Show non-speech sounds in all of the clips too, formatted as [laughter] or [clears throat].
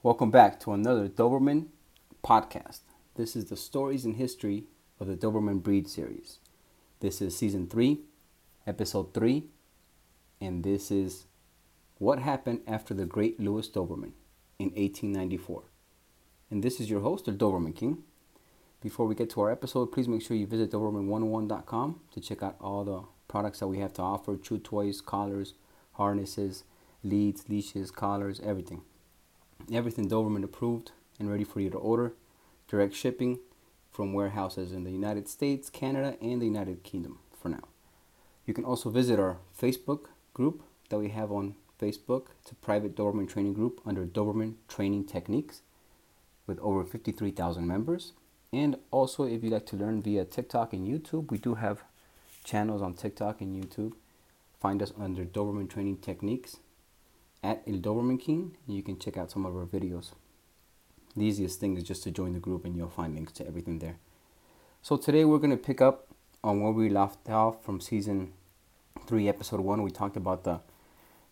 Welcome back to another Doberman podcast. This is the stories and history of the Doberman breed series. This is season 3, episode 3, and this is what happened after the great Louis Dobermann in 1894. And this is your host, the Doberman King. Before we get to our episode, please make sure you visit Doberman101.com to check out all the products that we have to offer chew toys, collars, harnesses, leads, leashes, collars, everything. Everything Doberman approved and ready for you to order. Direct shipping from warehouses in the United States, Canada, and the United Kingdom for now. You can also visit our Facebook group that we have on Facebook. It's a private Doberman training group under Doberman Training Techniques with over 53,000 members. And also, if you'd like to learn via TikTok and YouTube, we do have channels on TikTok and YouTube. Find us under Doberman Training Techniques at El Doberman King, you can check out some of our videos. The easiest thing is just to join the group, and you'll find links to everything there. So today we're going to pick up on where we left off from season three, episode one. We talked about the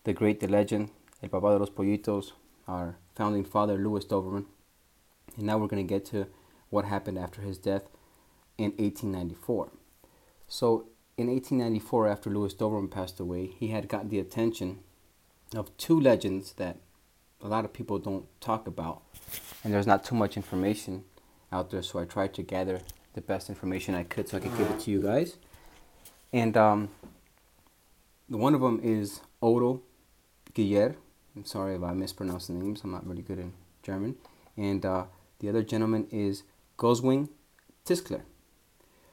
the great, the legend, El Papá de los Pollitos, our founding father, Louis Dobermann. And now we're going to get to what happened after his death in 1894. So, in 1894, after Louis Dobermann passed away, he had got the attention of two legends that a lot of people don't talk about. And there's not too much information out there, so I tried to gather the best information I could so I could give it to you guys. And um, one of them is Otto Göller. I'm sorry if I mispronounce the names. I'm not really good in German. And uh, the other gentleman is Goswin Tischler.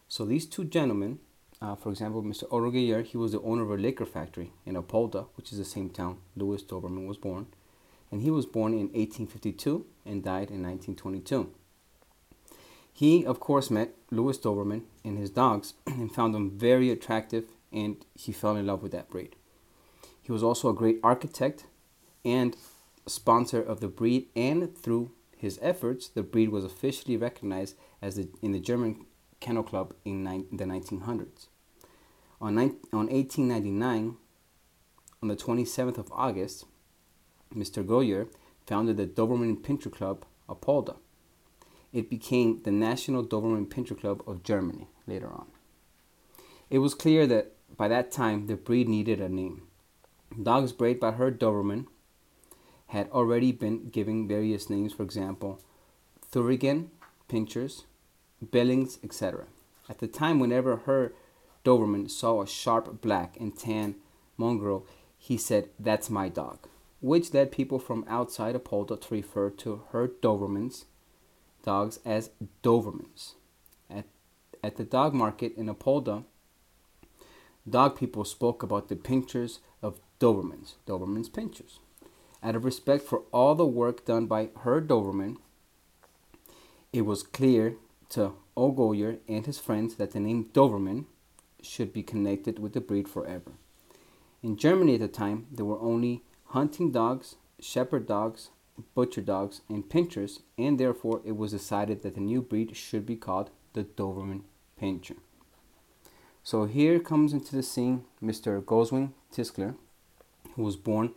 So these two gentlemen, uh, for example, Mr. Otto Göller, he was the owner of a liquor factory in Apolda, which is the same town Louis Dobermann was born. And he was born in 1852 and died in 1922. He, of course, met Louis Dobermann and his dogs [clears throat] and found them very attractive, and he fell in love with that breed. He was also a great architect and sponsor of the breed, and through his efforts, the breed was officially recognized as the, in the German Kennel Club in ni- the 1900s. On, ni- on 1899, on the 27th of August, Mr. Göller founded the Doberman Pinscher Club, Apolda. It became the National Doberman Pinscher Club of Germany later on. It was clear that by that time the breed needed a name. Dogs bred by Herr Doberman had already been given various names, for example, Thurigan, Pinschers, Billings, etc. At the time, whenever Herr Doberman saw a sharp black and tan mongrel, he said, That's my dog, which led people from outside Apolda to refer to her Doberman's dogs as Dobermans. At, at the dog market in Apolda, dog people spoke about the pinschers of Dobermans, Doberman's pinschers. Out of respect for all the work done by her Doberman, it was clear to Ogoyer and his friends that the name Doberman should be connected with the breed forever. In Germany at the time, there were only hunting dogs, shepherd dogs, butcher dogs, and pinschers, and therefore it was decided that the new breed should be called the Doberman Pinscher. So here comes into the scene Mr. Goswin Tischler, who was born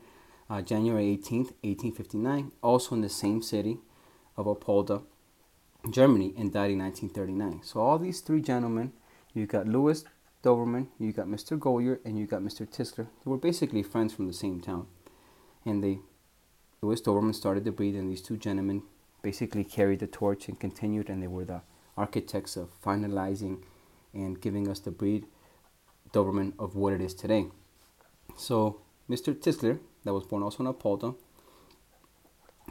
uh, January 18th, 1859, also in the same city of Apolda, Germany, and died in 1939. So all these three gentlemen, you've got Louis Dobermann, you got Mr. Göller, and you got Mr. Tischler. They were basically friends from the same town, and they Louis Dobermann started the breed, and these two gentlemen basically carried the torch and continued, and they were the architects of finalizing and giving us the breed Doberman of what it is today. So Mr. Tischler, that was born also in Apolda,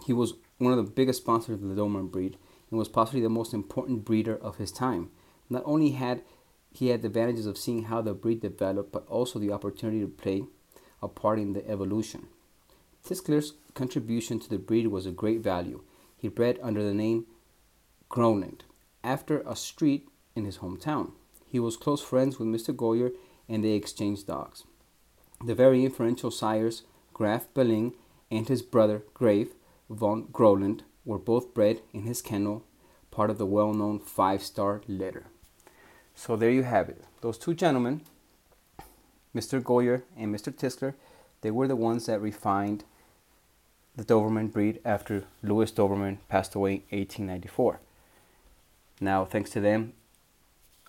he was one of the biggest sponsors of the Doberman breed and was possibly the most important breeder of his time. Not only had he had the advantages of seeing how the breed developed, but also the opportunity to play a part in the evolution. Tischler's contribution to the breed was of great value. He bred under the name Groenland, after a street in his hometown. He was close friends with Mr. Göller and they exchanged dogs. The very influential sires, Graf Belling and his brother Grave von Groenland, were both bred in his kennel, part of the well known five star litter. So there you have it. Those two gentlemen, Mr. Göller and Mr. Tischler, they were the ones that refined the Doberman breed after Louis Dobermann passed away in 1894. Now, thanks to them,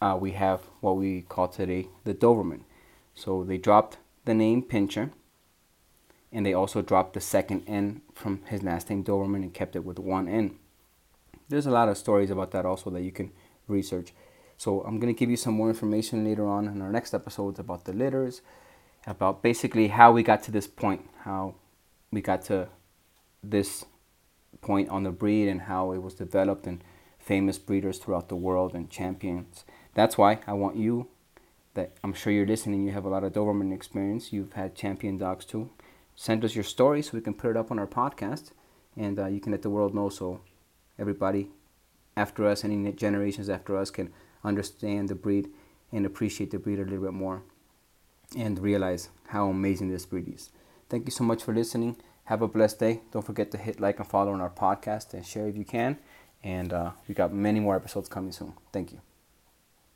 uh, we have what we call today the Doberman. So they dropped the name Pinscher, and they also dropped the second N from his last name Doberman and kept it with one N. There's a lot of stories about that also that you can research. So I'm going to give you some more information later on in our next episodes about the litters, about basically how we got to this point, how we got to this point on the breed and how it was developed and famous breeders throughout the world and champions. That's why I want you that I'm sure you're listening, you have a lot of Doberman experience, you've had champion dogs too. Send us your story so we can put it up on our podcast and uh, you can let the world know so everybody after us, any generations after us, can understand the breed and appreciate the breed a little bit more and realize how amazing this breed is. Thank you so much for listening. Have a blessed day. Don't forget to hit like and follow on our podcast and share if you can. And uh, we got many more episodes coming soon. Thank you.